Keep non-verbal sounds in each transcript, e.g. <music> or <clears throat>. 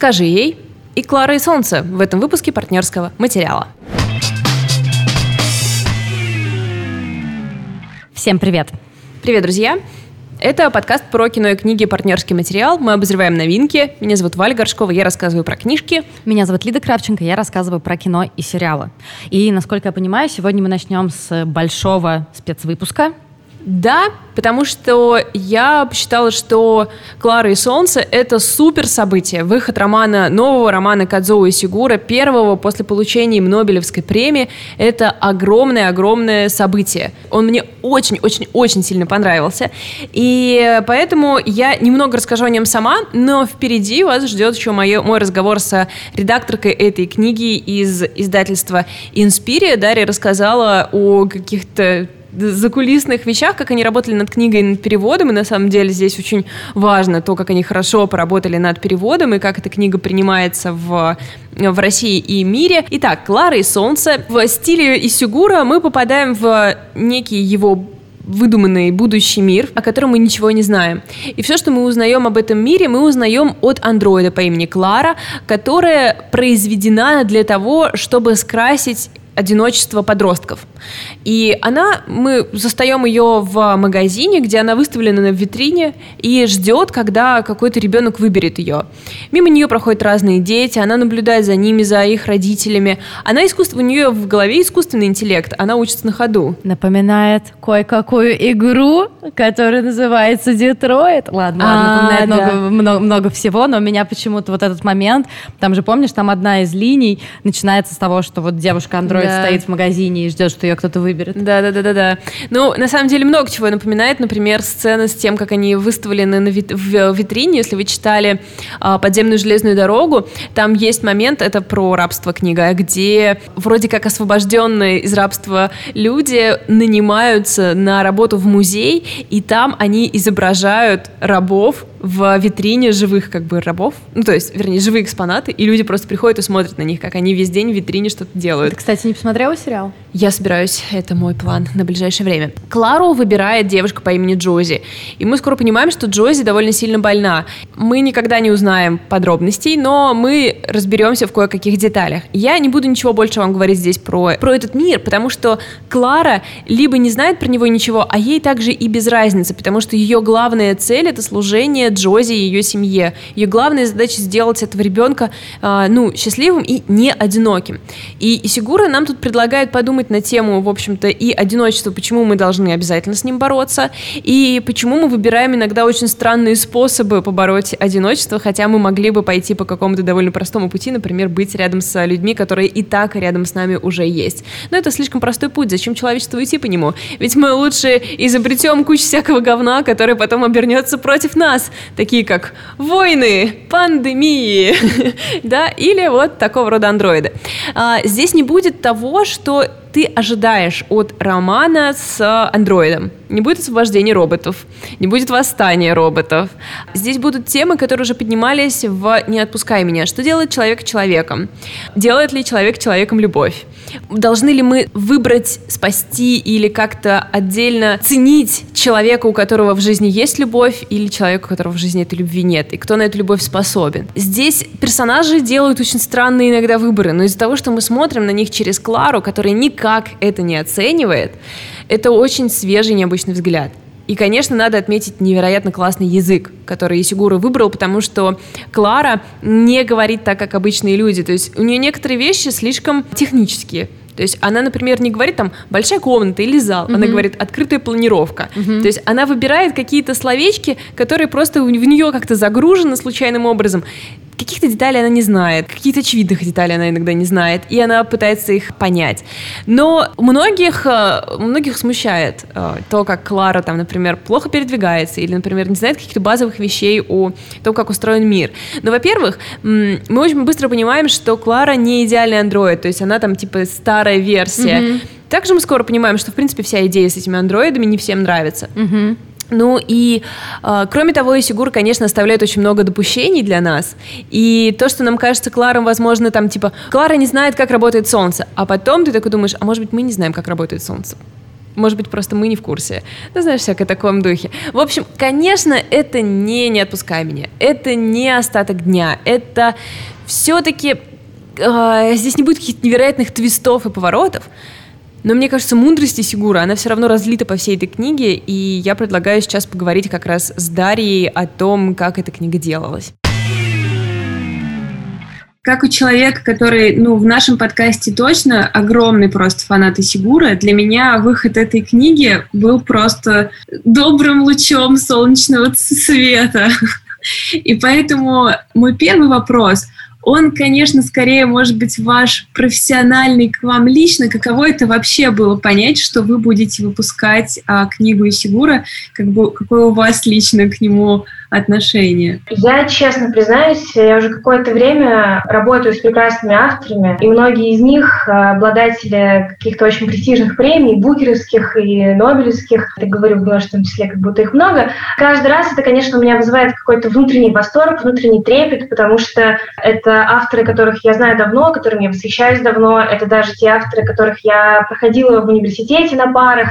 Скажи ей и Клара и Солнце в этом выпуске партнерского материала. Всем привет! Привет, друзья! Это подкаст про кино и книги «Партнерский материал». Мы обозреваем новинки. Меня зовут Валя Горшкова, я рассказываю про книжки. Меня зовут Лида Кравченко, я рассказываю про кино и сериалы. И, насколько я понимаю, сегодня мы начнем с большого спецвыпуска, да, потому что я посчитала, что «Клара и солнце» — это супер событие. Выход романа, нового романа Кадзоу и Сигура, первого после получения Нобелевской премии, это огромное-огромное событие. Он мне очень-очень-очень сильно понравился. И поэтому я немного расскажу о нем сама, но впереди вас ждет еще мое, мой разговор с редакторкой этой книги из издательства «Инспирия». Дарья рассказала о каких-то закулисных вещах, как они работали над книгой и над переводом, и на самом деле здесь очень важно то, как они хорошо поработали над переводом, и как эта книга принимается в, в России и мире. Итак, «Клара и солнце». В стиле Исюгура мы попадаем в некий его выдуманный будущий мир, о котором мы ничего не знаем. И все, что мы узнаем об этом мире, мы узнаем от андроида по имени Клара, которая произведена для того, чтобы скрасить одиночество подростков. И она, мы застаем ее в магазине, где она выставлена на витрине и ждет, когда какой-то ребенок выберет ее. Мимо нее проходят разные дети, она наблюдает за ними, за их родителями. Она искусство, у нее в голове искусственный интеллект, она учится на ходу. Напоминает кое-какую игру, которая называется Детройт. Ладно, а, напоминает да. много, много, много всего, но у меня почему-то вот этот момент, там же помнишь, там одна из линий начинается с того, что вот девушка-андроид да. стоит в магазине и ждет, что ее кто-то выберет. Да, да, да, да, да. Ну, на самом деле много чего напоминает. Например, сцена с тем, как они выставлены на вит- в витрине. Если вы читали а, подземную железную дорогу, там есть момент, это про рабство книга, где вроде как освобожденные из рабства люди нанимаются на работу в музей, и там они изображают рабов в витрине живых как бы рабов, ну то есть, вернее, живые экспонаты, и люди просто приходят и смотрят на них, как они весь день в витрине что-то делают. Ты, кстати, не посмотрела сериал? Я собираюсь, это мой план на ближайшее время. Клару выбирает девушка по имени Джози, и мы скоро понимаем, что Джози довольно сильно больна. Мы никогда не узнаем подробностей, но мы разберемся в кое-каких деталях. Я не буду ничего больше вам говорить здесь про, про этот мир, потому что Клара либо не знает про него ничего, а ей также и без разницы, потому что ее главная цель — это служение Джози и ее семье. Ее главная задача сделать этого ребенка, э, ну, счастливым и не одиноким. И Исигура нам тут предлагает подумать на тему, в общем-то, и одиночества, почему мы должны обязательно с ним бороться, и почему мы выбираем иногда очень странные способы побороть одиночество, хотя мы могли бы пойти по какому-то довольно простому пути, например, быть рядом с людьми, которые и так рядом с нами уже есть. Но это слишком простой путь, зачем человечеству идти по нему? Ведь мы лучше изобретем кучу всякого говна, который потом обернется против нас такие как войны, пандемии, <laughs> да, или вот такого рода андроиды. А, здесь не будет того, что ты ожидаешь от романа с андроидом. Не будет освобождения роботов, не будет восстания роботов. Здесь будут темы, которые уже поднимались в «Не отпускай меня». Что делает человек человеком? Делает ли человек человеком любовь? Должны ли мы выбрать, спасти или как-то отдельно ценить человека, у которого в жизни есть любовь, или человека, у которого в жизни этой любви нет? И кто на эту любовь способен? Здесь персонажи делают очень странные иногда выборы, но из-за того, что мы смотрим на них через Клару, которая никак никак это не оценивает, это очень свежий, необычный взгляд. И, конечно, надо отметить невероятно классный язык, который Исигура выбрал, потому что Клара не говорит так, как обычные люди. То есть у нее некоторые вещи слишком технические. То есть она, например, не говорит там большая комната или зал, mm-hmm. она говорит открытая планировка. Mm-hmm. То есть она выбирает какие-то словечки, которые просто в нее как-то загружены случайным образом. Каких-то деталей она не знает, каких-то очевидных деталей она иногда не знает, и она пытается их понять. Но многих, э, многих смущает э, то, как Клара, там, например, плохо передвигается, или, например, не знает каких-то базовых вещей о том, как устроен мир. Но, во-первых, мы очень быстро понимаем, что Клара не идеальный андроид, то есть она там, типа, старая версия. Mm-hmm. Также мы скоро понимаем, что, в принципе, вся идея с этими андроидами не всем нравится. Mm-hmm. Ну и, э, кроме того, Исигур, конечно, оставляет очень много допущений для нас. И то, что нам кажется Кларом, возможно, там, типа, Клара не знает, как работает Солнце. А потом ты такой думаешь, а может быть, мы не знаем, как работает Солнце. Может быть, просто мы не в курсе. Ну, знаешь, всякое таком духе. В общем, конечно, это не «Не отпускай меня». Это не остаток дня. Это все-таки... Э, здесь не будет каких-то невероятных твистов и поворотов. Но мне кажется, мудрости Сигура, она все равно разлита по всей этой книге, и я предлагаю сейчас поговорить как раз с Дарьей о том, как эта книга делалась как у человека, который, ну, в нашем подкасте точно огромный просто фанат Исигура, для меня выход этой книги был просто добрым лучом солнечного <laughs> света. И поэтому мой первый вопрос – он, конечно, скорее может быть ваш профессиональный к вам лично. Каково это вообще было понять, что вы будете выпускать а, книгу Исигура? Как бы, какое у вас лично к нему отношение? Я честно признаюсь, я уже какое-то время работаю с прекрасными авторами, и многие из них а, обладатели каких-то очень престижных премий, букеровских и нобелевских. Я говорю в множественном числе, как будто их много. Каждый раз это, конечно, у меня вызывает какой-то внутренний восторг, внутренний трепет, потому что это авторы, которых я знаю давно, которыми я восхищаюсь давно. Это даже те авторы, которых я проходила в университете на парах.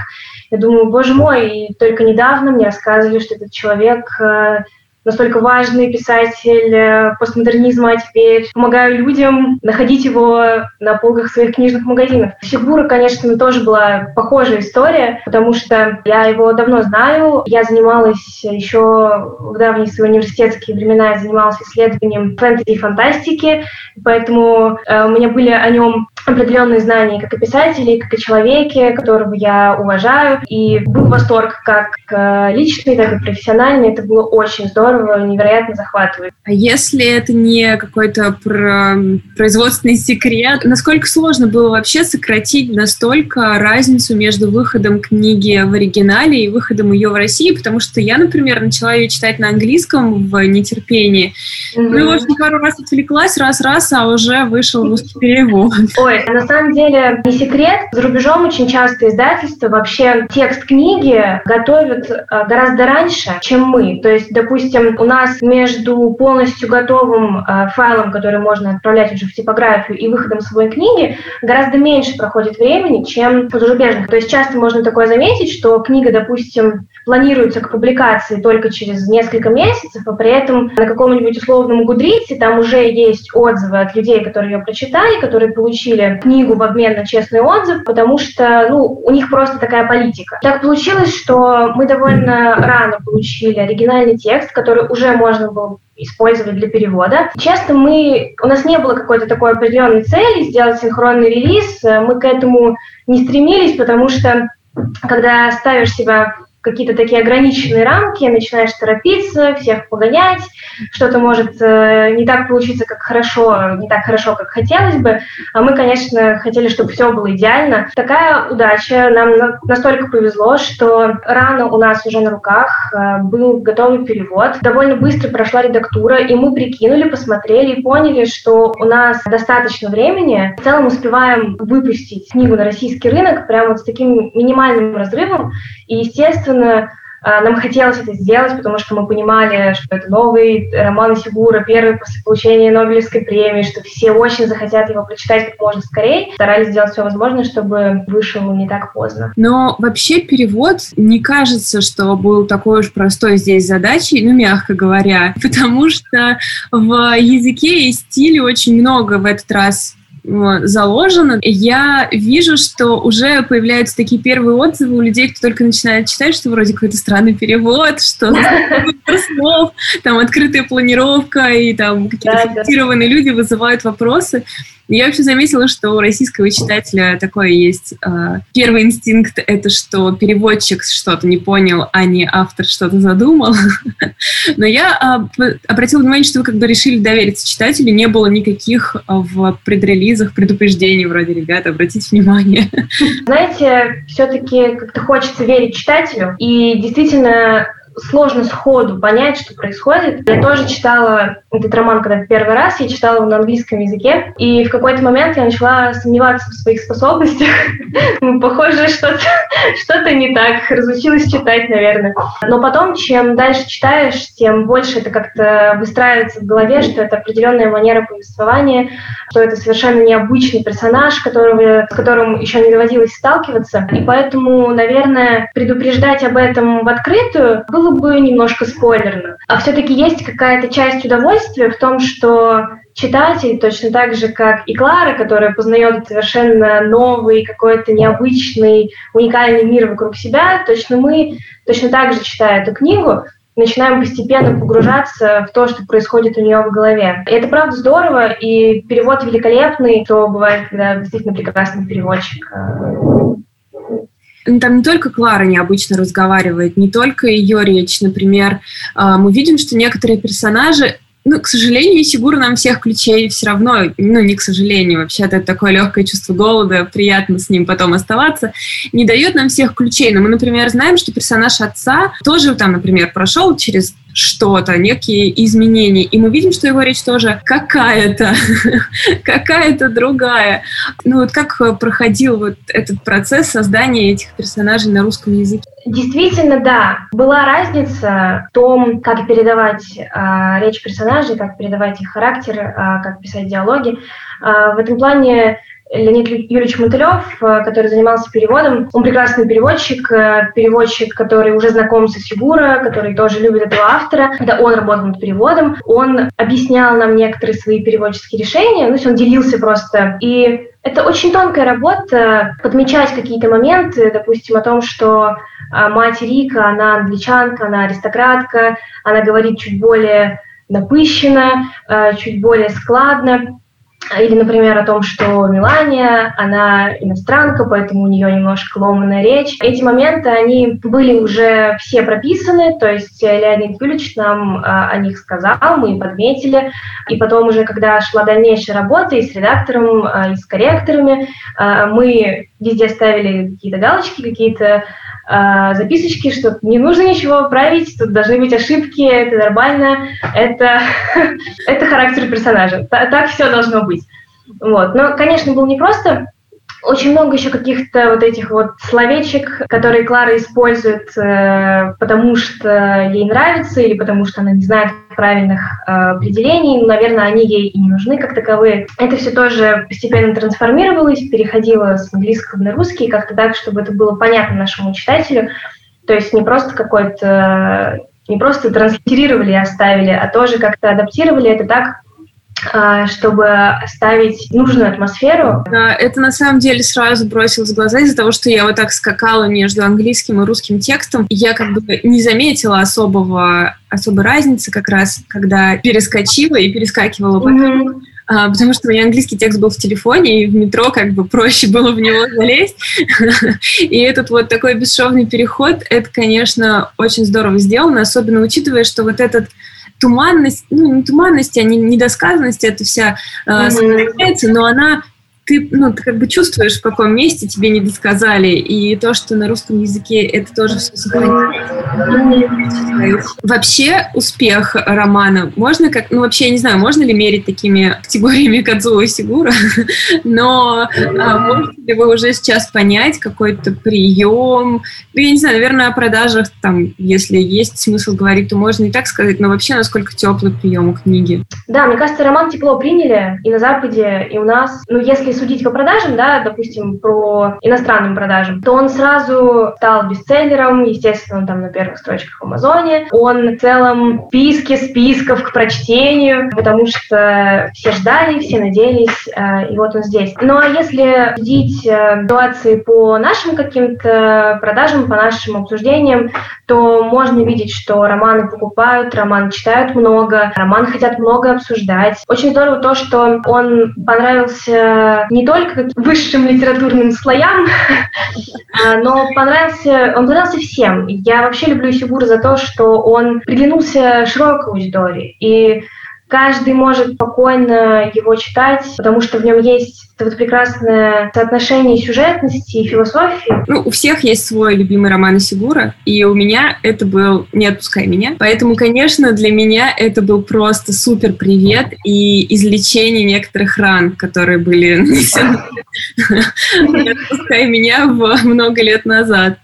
Я думаю, боже мой, и только недавно мне рассказывали, что этот человек э, настолько важный писатель э, постмодернизма, а теперь помогаю людям находить его на полках своих книжных магазинов. Фигура, конечно, тоже была похожая история, потому что я его давно знаю. Я занималась еще в давние свои университетские времена, я занималась исследованием фэнтези и фантастики, поэтому э, у меня были о нем определенные знания как о писателе, как о человеке, которого я уважаю. И был восторг как э, личный, так и профессиональный. Это было очень здорово, невероятно захватывает. А если это не какой-то про производственный секрет, насколько сложно было вообще сократить настолько разницу между выходом книги в оригинале и выходом ее в России? Потому что я, например, начала ее читать на английском в нетерпении. Mm-hmm. Ну и, в общем, пару раз отвлеклась, раз-раз, а уже вышел русский перевод. <laughs> Ой, на самом деле не секрет. За рубежом очень часто издательства вообще текст книги готовят э, гораздо раньше, чем мы. То есть, допустим, у нас между полностью готовым э, файлом, который можно отправлять уже в типографию, и выходом своей книги гораздо меньше проходит времени, чем у зарубежных. То есть часто можно такое заметить, что книга, допустим, планируется к публикации только через несколько месяцев, а при этом на каком-нибудь условном Гудрите там уже есть отзывы от людей, которые ее прочитали, которые получили книгу в обмен на честный отзыв, потому что ну, у них просто такая политика. Так получилось, что мы довольно рано получили оригинальный текст, который уже можно было использовать для перевода. Часто мы, у нас не было какой-то такой определенной цели сделать синхронный релиз, мы к этому не стремились, потому что когда ставишь себя какие-то такие ограниченные рамки, начинаешь торопиться, всех погонять, что-то может э, не так получиться, как хорошо, не так хорошо, как хотелось бы. А мы, конечно, хотели, чтобы все было идеально. Такая удача, нам на, настолько повезло, что рано у нас уже на руках э, был готовый перевод. Довольно быстро прошла редактура, и мы прикинули, посмотрели и поняли, что у нас достаточно времени. В целом успеваем выпустить книгу на российский рынок прямо вот с таким минимальным разрывом. И, естественно, естественно, а, нам хотелось это сделать, потому что мы понимали, что это новый роман Сигура, первый после получения Нобелевской премии, что все очень захотят его прочитать как можно скорее. Старались сделать все возможное, чтобы вышел не так поздно. Но вообще перевод не кажется, что был такой уж простой здесь задачей, ну, мягко говоря, <laughs> потому что в языке и стиле очень много в этот раз заложено. Я вижу, что уже появляются такие первые отзывы у людей, кто только начинает читать, что вроде какой-то странный перевод, что <laughs> слов, там открытая планировка и там какие-то фиксированные люди вызывают вопросы. Я вообще заметила, что у российского читателя такое есть. Э, первый инстинкт — это что переводчик что-то не понял, а не автор что-то задумал. <laughs> Но я э, обратила внимание, что вы как бы решили довериться читателю, не было никаких в предрелизах предупреждений вроде «Ребята, обратите внимание». Знаете, все-таки как-то хочется верить читателю, и действительно сложно сходу понять, что происходит. Я тоже читала этот роман, когда первый раз, я читала его на английском языке, и в какой-то момент я начала сомневаться в своих способностях. <laughs> Ну, похоже, что-то что не так, разучилась читать, наверное. Но потом, чем дальше читаешь, тем больше это как-то выстраивается в голове, что это определенная манера повествования, что это совершенно необычный персонаж, которого, с которым еще не доводилось сталкиваться. И поэтому, наверное, предупреждать об этом в открытую было бы немножко спойлерно. А все-таки есть какая-то часть удовольствия в том, что читатель, точно так же, как и Клара, которая познает совершенно новый, какой-то необычный, уникальный мир вокруг себя, точно мы, точно так же читая эту книгу, начинаем постепенно погружаться в то, что происходит у нее в голове. И это правда здорово, и перевод великолепный, то бывает, когда действительно прекрасный переводчик. Там не только Клара необычно разговаривает, не только ее речь. Например, а, мы видим, что некоторые персонажи ну, к сожалению, Сигур нам всех ключей все равно, ну, не к сожалению, вообще-то это такое легкое чувство голода, приятно с ним потом оставаться, не дает нам всех ключей. Но мы, например, знаем, что персонаж отца тоже там, например, прошел через что-то, некие изменения. И мы видим, что его речь тоже какая-то, <laughs> какая-то другая. Ну вот как проходил вот этот процесс создания этих персонажей на русском языке? Действительно, да. Была разница в том, как передавать э, речь персонажей, как передавать их характер, э, как писать диалоги. Э, в этом плане Леонид Юрьевич Мотылев, э, который занимался переводом. Он прекрасный переводчик, э, переводчик, который уже знаком со Сигура, который тоже любит этого автора. Когда он работал над переводом, он объяснял нам некоторые свои переводческие решения, ну, то есть он делился просто. И это очень тонкая работа, подмечать какие-то моменты, допустим, о том, что а, мать Рика, она англичанка, она аристократка, она говорит чуть более напыщенно, э, чуть более складно. Или, например, о том, что Мелания, она иностранка, поэтому у нее немножко ломаная речь. Эти моменты, они были уже все прописаны, то есть Леонид Юрьевич нам а, о них сказал, мы подметили. И потом уже, когда шла дальнейшая работа и с редактором, а, и с корректорами, а, мы везде ставили какие-то галочки, какие-то а, записочки, что не нужно ничего править, тут должны быть ошибки, это нормально, это, <laughs> это характер персонажа, так все должно быть. Вот. Но, конечно, было непросто, очень много еще каких-то вот этих вот словечек, которые Клара использует, э, потому что ей нравится или потому что она не знает правильных э, определений. Ну, наверное, они ей и не нужны как таковые. Это все тоже постепенно трансформировалось, переходило с английского на русский, как-то так, чтобы это было понятно нашему читателю. То есть не просто какой-то не просто транслитерировали и оставили, а тоже как-то адаптировали это так, чтобы оставить нужную атмосферу. Это на самом деле сразу бросилось в глаза из-за того, что я вот так скакала между английским и русским текстом. Я как бы не заметила особого, особой разницы как раз, когда перескочила и перескакивала потом. Mm-hmm. А, потому что у меня английский текст был в телефоне, и в метро как бы проще было в него залезть. <laughs> И этот вот такой бесшовный переход, это, конечно, очень здорово сделано, особенно учитывая, что вот этот туманность, ну, не туманность, а не недосказанность, это вся э, mm-hmm. но она ты, ну, ты как бы чувствуешь, в каком месте тебе не досказали, и то, что на русском языке это тоже все сохраняется. Вообще успех романа можно как, ну вообще я не знаю, можно ли мерить такими категориями Кадзуо и Сигура, <laughs> но а, можете ли вы уже сейчас понять какой-то прием, ну я не знаю, наверное, о продажах там, если есть смысл говорить, то можно и так сказать, но вообще насколько теплый прием у книги? Да, мне кажется, роман тепло приняли и на Западе, и у нас. Ну, если судить по продажам, да, допустим, про иностранным продажам, то он сразу стал бестселлером, естественно, там на первых строчках в Амазоне. Он в целом в списке списков к прочтению, потому что все ждали, все надеялись, э, и вот он здесь. Ну а если судить э, ситуации по нашим каким-то продажам, по нашим обсуждениям, то можно видеть, что романы покупают, роман читают много, роман хотят много обсуждать. Очень здорово то, что он понравился не только высшим литературным слоям, <laughs> а, но понравился, он понравился всем. Я вообще люблю Сигура за то, что он приглянулся широкой аудитории. И каждый может спокойно его читать, потому что в нем есть это вот прекрасное соотношение сюжетности и философии. Ну, у всех есть свой любимый роман Исигура, и у меня это был «Не отпускай меня». Поэтому, конечно, для меня это был просто супер привет и излечение некоторых ран, которые были <laughs> «Не отпускай меня» много лет назад.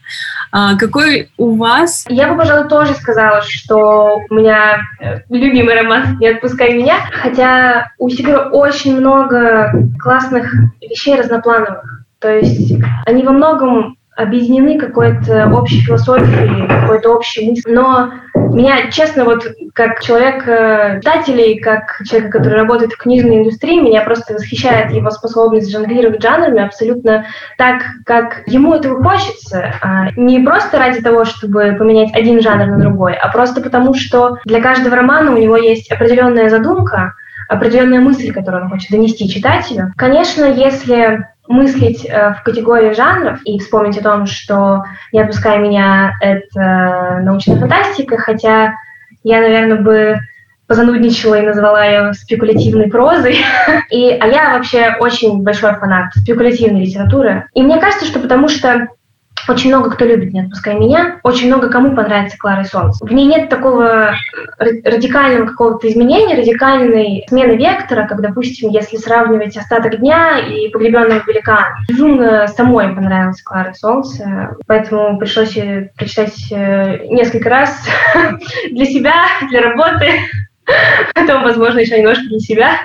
А какой у вас? Я бы, пожалуй, тоже сказала, что у меня э, любимый роман «Не отпускай меня», хотя у Сигура очень много классных вещей разноплановых. То есть они во многом объединены какой-то общей философией, какой-то общей мыслью. Но меня, честно, вот как человек э, читателей, как человека, который работает в книжной индустрии, меня просто восхищает его способность жонглировать жанрами абсолютно так, как ему этого хочется. А не просто ради того, чтобы поменять один жанр на другой, а просто потому, что для каждого романа у него есть определенная задумка, определенная мысль, которую он хочет донести читателю. Конечно, если мыслить э, в категории жанров и вспомнить о том, что «Не отпускай меня» — это научная фантастика, хотя я, наверное, бы позанудничала и назвала ее спекулятивной прозой. <laughs> И, а я вообще очень большой фанат спекулятивной литературы. И мне кажется, что потому что очень много кто любит «Не отпускай меня», очень много кому понравится «Клара и солнце». В ней нет такого радикального какого-то изменения, радикальной смены вектора, как, допустим, если сравнивать «Остаток дня» и «Погребенного великана». Безумно самой понравилась «Клара и солнце», поэтому пришлось прочитать э, несколько раз <laughs> для себя, для работы. Потом, возможно, еще немножко для себя.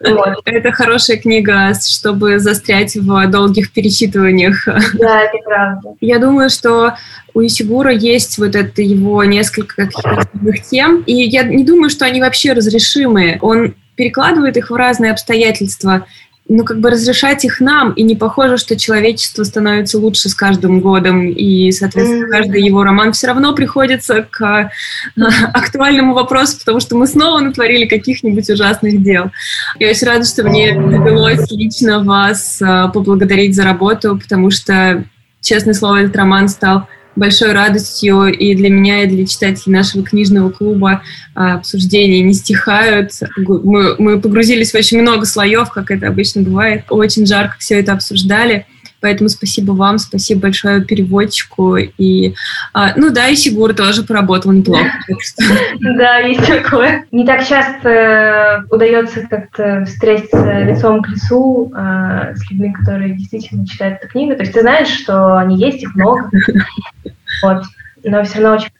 Вот. Это хорошая книга, чтобы застрять в долгих перечитываниях. Да, это правда. Я думаю, что у Исигура есть вот это его несколько каких-то тем, и я не думаю, что они вообще разрешимые. Он перекладывает их в разные обстоятельства ну, как бы разрешать их нам, и не похоже, что человечество становится лучше с каждым годом, и, соответственно, каждый его роман все равно приходится к а, <laughs> актуальному вопросу, потому что мы снова натворили каких-нибудь ужасных дел. Я очень рада, что мне довелось лично вас а, поблагодарить за работу, потому что, честное слово, этот роман стал большой радостью и для меня, и для читателей нашего книжного клуба а, обсуждения не стихают. Мы, мы погрузились в очень много слоев, как это обычно бывает. Очень жарко все это обсуждали. Поэтому спасибо вам, спасибо большое переводчику. И, а, ну да, и Сигур тоже поработал неплохо. <laughs> Да, есть такое. Не так часто э, удается как-то встретиться лицом к лицу а, с людьми, которые действительно читают эту книгу. То есть ты знаешь, что они есть, их много. <laughs> Вот. Но все равно очень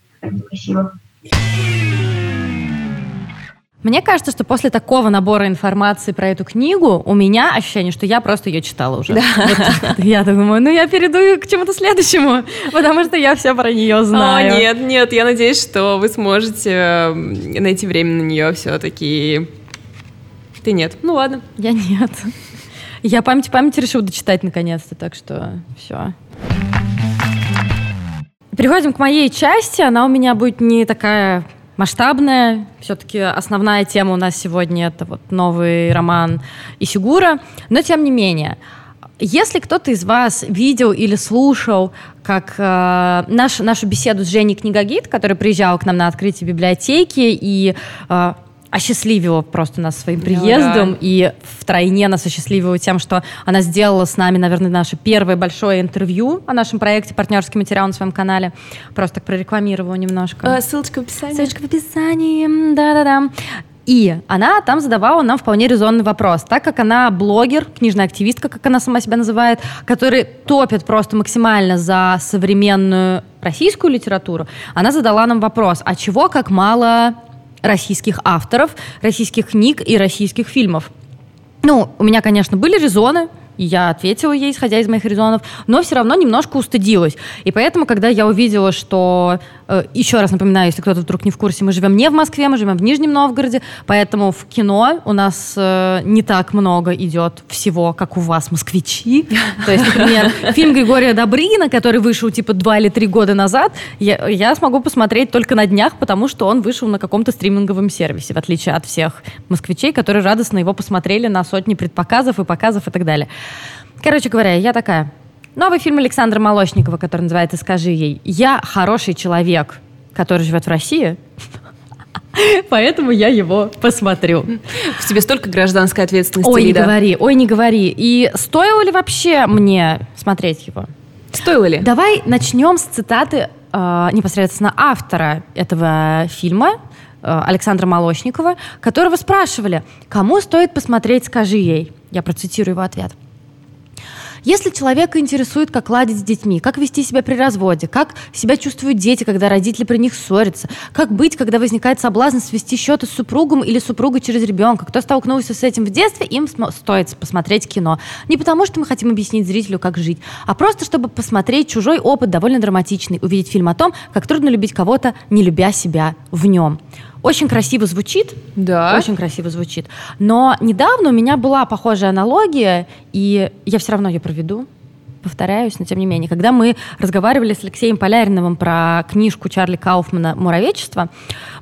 спасибо. Мне кажется, что после такого набора информации про эту книгу у меня ощущение, что я просто ее читала уже. Да. Вот, я думаю, ну я перейду к чему-то следующему, потому что я все про нее знаю. О, нет, нет, я надеюсь, что вы сможете найти время на нее все-таки. Ты нет. Ну ладно. Я нет. Я память память решила дочитать наконец-то, так что все. Переходим к моей части. Она у меня будет не такая масштабная. Все-таки основная тема у нас сегодня это вот новый роман Исигура. Но тем не менее, если кто-то из вас видел или слушал как э, наш, нашу беседу с Женей Книгогид, который приезжал к нам на открытие библиотеки и э, осчастливила просто нас своим приездом ну, да. и втройне нас осчастливила тем, что она сделала с нами, наверное, наше первое большое интервью о нашем проекте «Партнерский материал» на своем канале. Просто так прорекламировала немножко. А, ссылочка в описании. Ссылочка в описании, да-да-да. И она там задавала нам вполне резонный вопрос. Так как она блогер, книжная активистка, как она сама себя называет, который топит просто максимально за современную российскую литературу, она задала нам вопрос, а чего как мало российских авторов, российских книг и российских фильмов. Ну, у меня, конечно, были резоны, я ответила ей, исходя из моих резонов, но все равно немножко устыдилась. И поэтому, когда я увидела, что Э, еще раз напоминаю, если кто-то вдруг не в курсе, мы живем не в Москве, мы живем в Нижнем Новгороде, поэтому в кино у нас э, не так много идет всего, как у вас, москвичи. То есть, например, фильм Григория Добрынина, который вышел типа два или три года назад, я, я смогу посмотреть только на днях, потому что он вышел на каком-то стриминговом сервисе, в отличие от всех москвичей, которые радостно его посмотрели на сотни предпоказов и показов и так далее. Короче говоря, я такая, Новый фильм Александра Молочникова, который называется «Скажи ей». Я хороший человек, который живет в России. <laughs> Поэтому я его посмотрю. В тебе столько гражданской ответственности, Ой, не говори, ой, не говори. И стоило ли вообще мне смотреть его? Стоило ли? Давай начнем с цитаты э, непосредственно автора этого фильма, э, Александра Молочникова, которого спрашивали, кому стоит посмотреть, скажи ей. Я процитирую его ответ. Если человека интересует, как ладить с детьми, как вести себя при разводе, как себя чувствуют дети, когда родители при них ссорятся, как быть, когда возникает соблазн свести счеты с супругом или супругой через ребенка, кто столкнулся с этим в детстве, им стоит посмотреть кино. Не потому, что мы хотим объяснить зрителю, как жить, а просто, чтобы посмотреть чужой опыт, довольно драматичный, увидеть фильм о том, как трудно любить кого-то, не любя себя в нем. Очень красиво звучит. Да. Очень красиво звучит. Но недавно у меня была похожая аналогия, и я все равно ее проведу повторяюсь, но тем не менее, когда мы разговаривали с Алексеем Поляриновым про книжку Чарли Кауфмана «Муравечество»,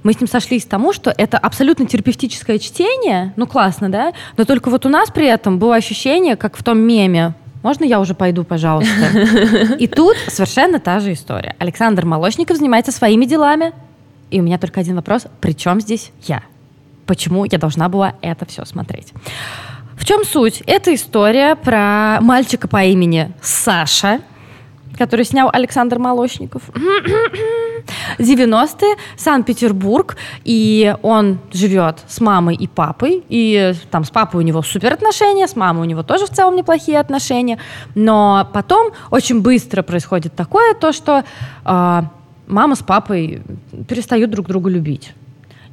мы с ним сошлись к тому, что это абсолютно терапевтическое чтение, ну классно, да, но только вот у нас при этом было ощущение, как в том меме, можно я уже пойду, пожалуйста? <laughs> И тут совершенно та же история. Александр Молочников занимается своими делами, и у меня только один вопрос. При чем здесь я? Почему я должна была это все смотреть? В чем суть? Это история про мальчика по имени Саша, который снял Александр Молочников. <clears throat> 90-е, Санкт-Петербург, и он живет с мамой и папой, и там с папой у него супер отношения, с мамой у него тоже в целом неплохие отношения, но потом очень быстро происходит такое, то, что э, мама с папой перестают друг друга любить.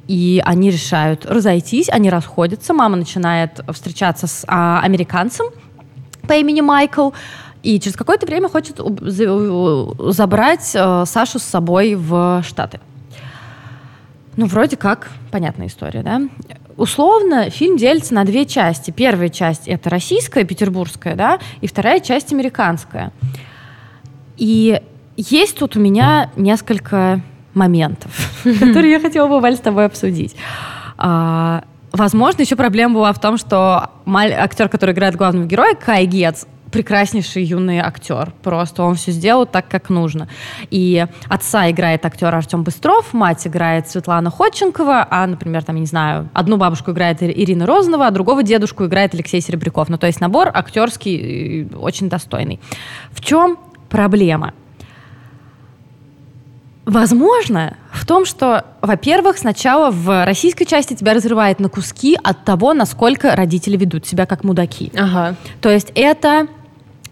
И они решают разойтись, они расходятся. Мама начинает встречаться с а, американцем по имени Майкл. И через какое-то время хочет забрать э, Сашу с собой в Штаты. Ну, вроде как, понятная история, да? Условно, фильм делится на две части. Первая часть — это российская, петербургская, да, и вторая часть — американская. И есть тут у меня несколько моментов, <laughs> которые я хотела бы, Валь, с тобой обсудить. А, возможно, еще проблема была в том, что актер, который играет главного героя, Кай Гетц, прекраснейший юный актер. Просто он все сделал так, как нужно. И отца играет актер Артем Быстров, мать играет Светлана Ходченкова, а, например, там, я не знаю, одну бабушку играет Ирина Розанова, а другого дедушку играет Алексей Серебряков. Ну, то есть набор актерский э, очень достойный. В чем проблема? Возможно, в том, что, во-первых, сначала в российской части тебя разрывает на куски от того, насколько родители ведут себя как мудаки. Ага. То есть это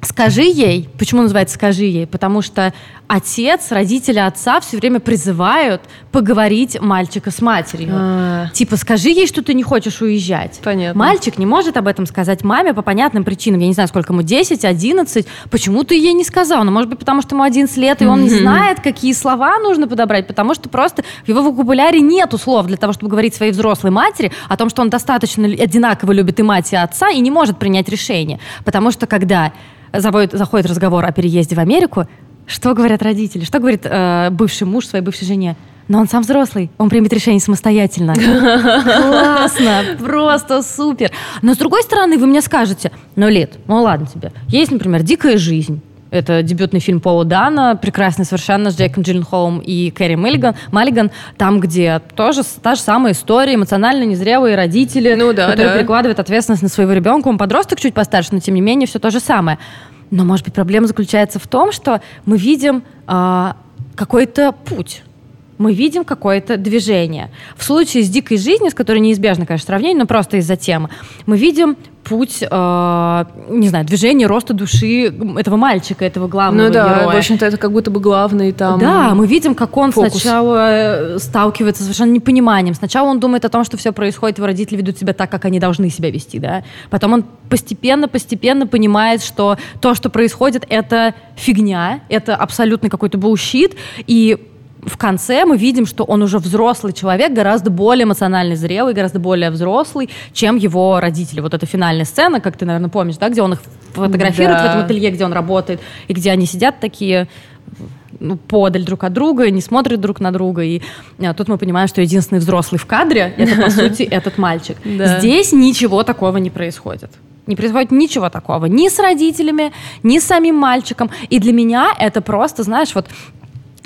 Скажи ей, почему называется скажи ей? Потому что отец, родители отца все время призывают поговорить мальчика с матерью. А-а-а. Типа, скажи ей, что ты не хочешь уезжать. Понятно. Мальчик не может об этом сказать маме по понятным причинам. Я не знаю, сколько ему, 10, 11. Почему ты ей не сказал? Ну, может быть, потому что ему 11 лет, и он не знает, какие слова нужно подобрать, потому что просто в его вокабуляре нет слов для того, чтобы говорить своей взрослой матери о том, что он достаточно одинаково любит и мать, и отца, и не может принять решение. Потому что когда заводит, заходит разговор о переезде в Америку, что говорят родители? Что говорит э, бывший муж своей бывшей жене? Но он сам взрослый, он примет решение самостоятельно. <laughs> Классно, просто супер. Но с другой стороны, вы мне скажете, ну, Лид, ну ладно тебе. Есть, например, «Дикая жизнь». Это дебютный фильм Пола Дана, прекрасный совершенно, с Джейком Джилленхолом и Кэрри Миллиган, Маллиган, там, где тоже та же самая история, эмоционально незрелые родители, ну, да, которые да. перекладывают ответственность на своего ребенка. Он подросток чуть постарше, но тем не менее все то же самое. Но, может быть, проблема заключается в том, что мы видим э, какой-то путь мы видим какое-то движение. В случае с дикой жизнью, с которой неизбежно, конечно, сравнение, но просто из-за темы, мы видим путь, э, не знаю, движение роста души этого мальчика, этого главного Ну да, героя. в общем-то, это как будто бы главный там Да, мы видим, как он фокус. сначала э, сталкивается с совершенно непониманием. Сначала он думает о том, что все происходит, его родители ведут себя так, как они должны себя вести, да. Потом он постепенно-постепенно понимает, что то, что происходит, это фигня, это абсолютно какой-то bullshit, и в конце мы видим, что он уже взрослый человек, гораздо более эмоционально зрелый, гораздо более взрослый, чем его родители. Вот эта финальная сцена, как ты, наверное, помнишь, да, где он их фотографирует да. в этом ателье, где он работает, и где они сидят такие ну, подаль друг от друга, не смотрят друг на друга. И а, тут мы понимаем, что единственный взрослый в кадре это, по <laughs> сути, этот мальчик. Да. Здесь ничего такого не происходит. Не происходит ничего такого. Ни с родителями, ни с самим мальчиком. И для меня это просто, знаешь, вот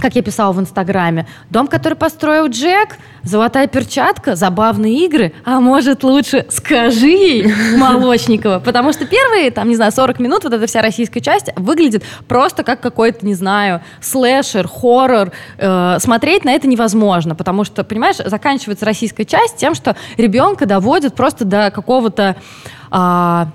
как я писала в Инстаграме, дом, который построил Джек, золотая перчатка, забавные игры, а может лучше скажи ей, Молочникова, потому что первые, там, не знаю, 40 минут вот эта вся российская часть выглядит просто как какой-то, не знаю, слэшер, хоррор. Э, смотреть на это невозможно, потому что, понимаешь, заканчивается российская часть тем, что ребенка доводят просто до какого-то... Э,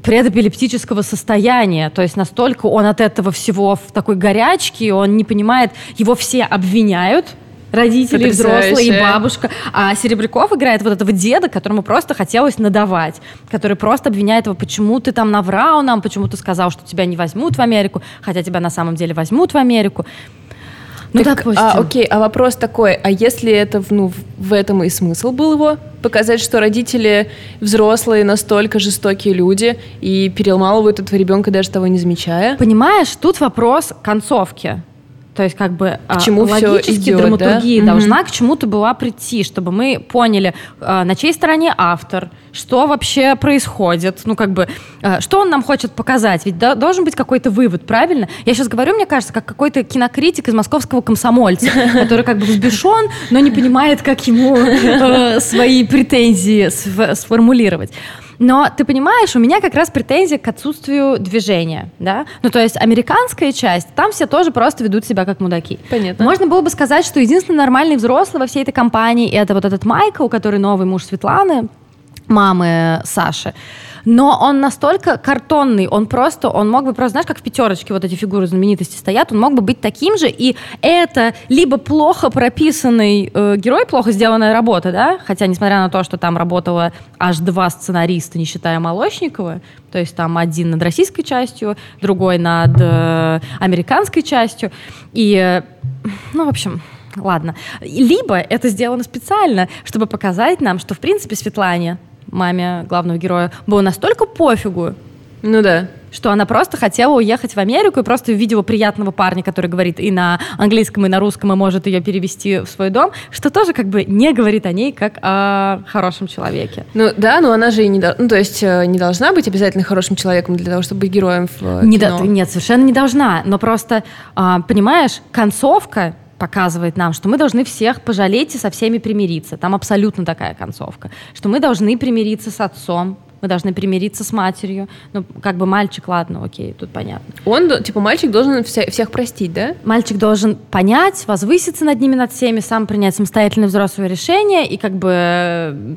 предэпилептического состояния. То есть настолько он от этого всего в такой горячке, он не понимает, его все обвиняют, родители, взрослые и бабушка. А Серебряков играет вот этого деда, которому просто хотелось надавать, который просто обвиняет его, почему ты там наврал нам, почему ты сказал, что тебя не возьмут в Америку, хотя тебя на самом деле возьмут в Америку. Ну, так, допустим. А, окей, а вопрос такой, а если это, ну, в этом и смысл был его? Показать, что родители взрослые, настолько жестокие люди и переломалывают этого ребенка, даже того не замечая? Понимаешь, тут вопрос концовки. То есть как бы к чему логически идет, драматургия да? должна угу. к чему-то была прийти, чтобы мы поняли, а, на чьей стороне автор, что вообще происходит, ну как бы, а, что он нам хочет показать. Ведь должен быть какой-то вывод, правильно? Я сейчас говорю, мне кажется, как какой-то кинокритик из московского комсомольца, <laughs> который как бы взбешен, но не понимает, как ему э, свои претензии сформулировать. Но ты понимаешь, у меня как раз претензия к отсутствию движения, да? Ну, то есть американская часть, там все тоже просто ведут себя как мудаки. Понятно. Можно было бы сказать, что единственный нормальный взрослый во всей этой компании это вот этот Майкл, который новый муж Светланы, мамы Саши но он настолько картонный, он просто, он мог бы просто, знаешь, как в пятерочке вот эти фигуры знаменитости стоят, он мог бы быть таким же, и это либо плохо прописанный э, герой, плохо сделанная работа, да, хотя несмотря на то, что там работало аж два сценариста, не считая Молочникова, то есть там один над российской частью, другой над э, американской частью, и, э, ну, в общем, ладно. Либо это сделано специально, чтобы показать нам, что, в принципе, Светлане маме главного героя, было настолько пофигу, ну да. Что она просто хотела уехать в Америку и просто увидела приятного парня, который говорит и на английском, и на русском, и может ее перевести в свой дом, что тоже как бы не говорит о ней как о хорошем человеке. Ну да, но она же и не, ну, то есть, э, не должна быть обязательно хорошим человеком для того, чтобы быть героем в э, не кино. Да, нет, совершенно не должна. Но просто, а, понимаешь, концовка показывает нам, что мы должны всех пожалеть и со всеми примириться. Там абсолютно такая концовка. Что мы должны примириться с отцом, мы должны примириться с матерью. Ну, как бы мальчик, ладно, окей, тут понятно. Он, типа, мальчик должен вся, всех простить, да? Мальчик должен понять, возвыситься над ними, над всеми, сам принять самостоятельное взрослое решение и как бы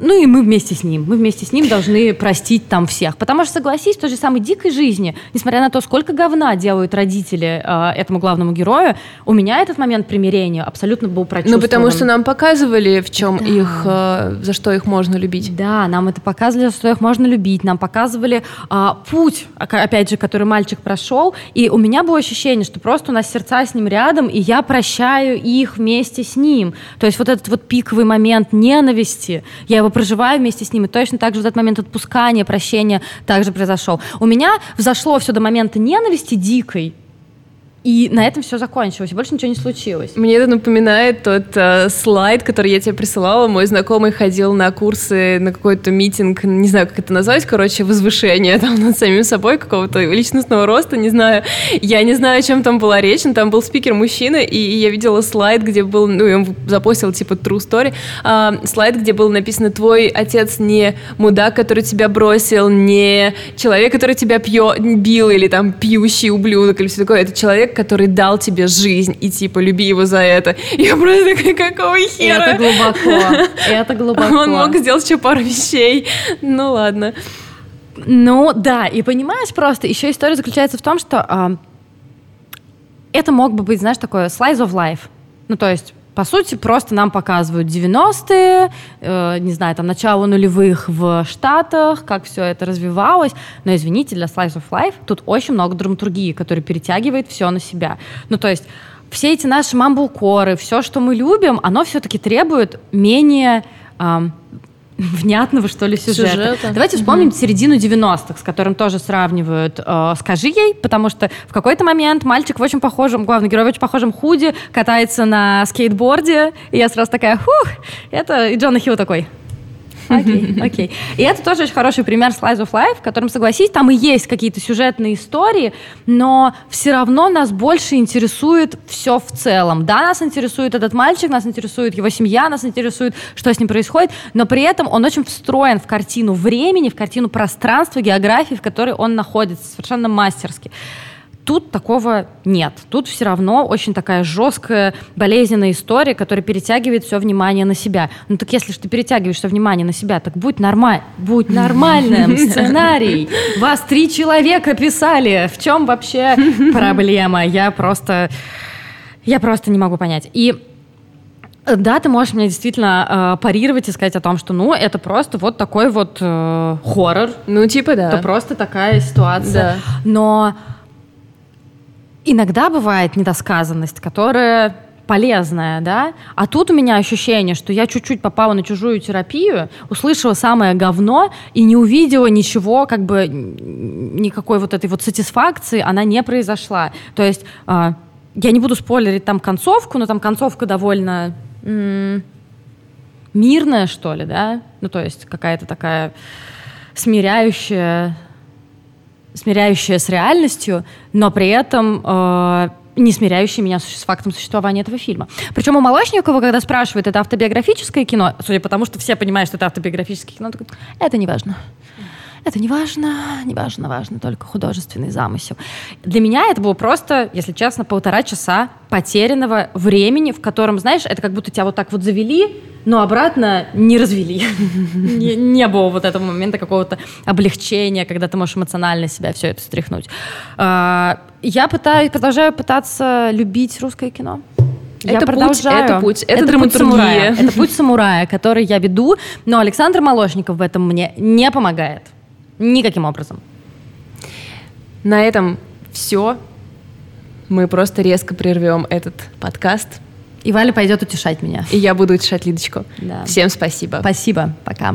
ну и мы вместе с ним. Мы вместе с ним должны простить там всех. Потому что, согласись, в той же самой дикой жизни, несмотря на то, сколько говна делают родители э, этому главному герою, у меня этот момент примирения абсолютно был прочувствован. Ну, потому что нам показывали, в чем да. их, э, за что их можно любить. Да, нам это показывали, за что их можно любить. Нам показывали э, путь, опять же, который мальчик прошел. И у меня было ощущение, что просто у нас сердца с ним рядом, и я прощаю их вместе с ним. То есть вот этот вот пиковый момент ненависти, я его его проживаю вместе с ним, и точно так же в этот момент отпускания, прощения также произошел. У меня взошло все до момента ненависти дикой, и на этом все закончилось, больше ничего не случилось. Мне это напоминает тот э, слайд, который я тебе присылала. Мой знакомый ходил на курсы, на какой-то митинг, не знаю, как это назвать, короче, возвышение там над самим собой, какого-то личностного роста, не знаю. Я не знаю, о чем там была речь, но там был спикер мужчина, и я видела слайд, где был, ну, он запостил типа true story, э, слайд, где было написано «Твой отец не мудак, который тебя бросил, не человек, который тебя пьё, бил, или там пьющий ублюдок, или все такое. Это человек, который дал тебе жизнь, и типа, люби его за это. Я просто такая, какого хера? Это глубоко, это <laughs> глубоко. Он мог сделать еще пару вещей. Ну ладно. Ну да, и понимаешь просто, еще история заключается в том, что э, это мог бы быть, знаешь, такое slice of life. Ну то есть по сути, просто нам показывают 90-е, э, не знаю, там, начало нулевых в Штатах, как все это развивалось. Но, извините, для Slice of Life тут очень много драматургии, которая перетягивает все на себя. Ну, то есть все эти наши мамблкоры, все, что мы любим, оно все-таки требует менее эм, внятного, что ли, сюжета. сюжета. Давайте вспомним угу. середину 90-х, с которым тоже сравнивают э, «Скажи ей», потому что в какой-то момент мальчик в очень похожем, главный герой в очень похожем худи, катается на скейтборде, и я сразу такая, фух, это... И Джона Хилл такой, Окей, <laughs> окей. И это тоже очень хороший пример Slice of Life, в котором, согласись, там и есть какие-то сюжетные истории, но все равно нас больше интересует все в целом. Да, нас интересует этот мальчик, нас интересует его семья, нас интересует, что с ним происходит, но при этом он очень встроен в картину времени, в картину пространства, географии, в которой он находится, совершенно мастерски. Тут такого нет. Тут все равно очень такая жесткая, болезненная история, которая перетягивает все внимание на себя. Ну так если же ты перетягиваешь все внимание на себя, так будь нормаль, будь нормальным <laughs> сценарий. Вас три человека писали. В чем вообще <laughs> проблема? Я просто, я просто не могу понять. И да, ты можешь мне действительно э, парировать и сказать о том, что, ну, это просто вот такой вот э, хоррор. Ну, типа, да. Это просто такая ситуация. Да. Но иногда бывает недосказанность, которая полезная, да, а тут у меня ощущение, что я чуть-чуть попала на чужую терапию, услышала самое говно и не увидела ничего, как бы никакой вот этой вот сатисфакции, она не произошла. То есть э, я не буду спойлерить там концовку, но там концовка довольно м- мирная, что ли, да, ну то есть какая-то такая смиряющая смиряющая с реальностью, но при этом э, не смиряющая меня с фактом существования этого фильма. Причем у Молочникова, когда спрашивают, это автобиографическое кино, судя по тому, что все понимают, что это автобиографическое кино, такой, это не важно. Это не важно, не важно, важно только художественный замысел. Для меня это было просто, если честно, полтора часа потерянного времени, в котором, знаешь, это как будто тебя вот так вот завели, но обратно не развели. <laughs> не, не было вот этого момента какого-то облегчения, когда ты можешь эмоционально себя все это стряхнуть. А, я пытаюсь, продолжаю пытаться любить русское кино. Это я продолжаю. Путь, это путь, это, это драматургия. Путь самурая. Это путь самурая, который я веду, но Александр Молочников в этом мне не помогает. Никаким образом. На этом все. Мы просто резко прервем этот подкаст. И Валя пойдет утешать меня. И я буду утешать Лидочку. Да. Всем спасибо. Спасибо. Пока.